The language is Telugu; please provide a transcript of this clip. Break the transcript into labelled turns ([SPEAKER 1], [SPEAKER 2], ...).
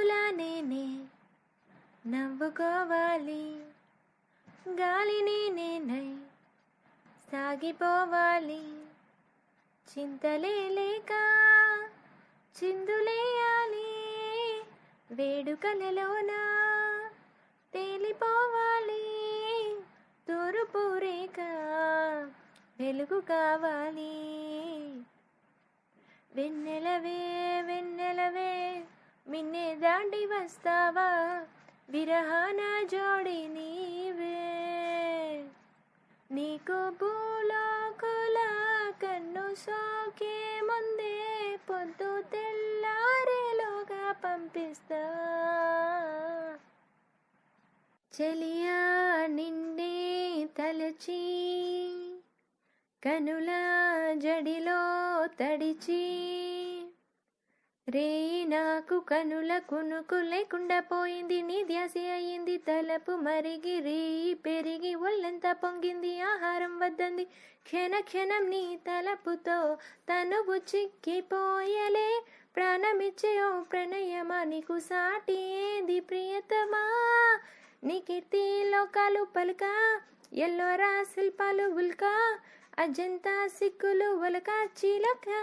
[SPEAKER 1] పువ్వులా నేనే నవ్వుకోవాలి. గాలిని నేనై సాగిపోవాలి. చింతలే లేక చిందులేయాలి వేడుకలలోన తేలిపోవాలి. తూరుపు రేఖ వెలుగు కావాలి. వెన్నెలవే వెన్నెలవే దాండి వస్తావా? విరహాన జోడి నీవే. నీకు భూలోకుల కన్ను సోకే ముందే పొద్దు తెల్లారేలోగా పంపిస్తా. చెలియా నిన్నే తలచి కనుల జడిలో తడిచి రే నాకు కనుల కునుకు లేకుండా పోయింది నీ ధ్యాస అయ్యింది తలపు మరిగి రీ పెరిగి ఒళ్ళంతా పొంగింది ఆహారం వద్దంది. క్షణ క్షణం నీ తలపుతో తనువు చిక్కిపోయలే ప్రాణమిచ్చే ఓ ప్రణయమా నీకు సాటి ఏది ప్రియతమా? నీ కీర్తి లోకాలు పలుక ఎల్లోరా శిల్పాలు ఉల్క అజంతా సిక్కులు ఉలక చీలకా.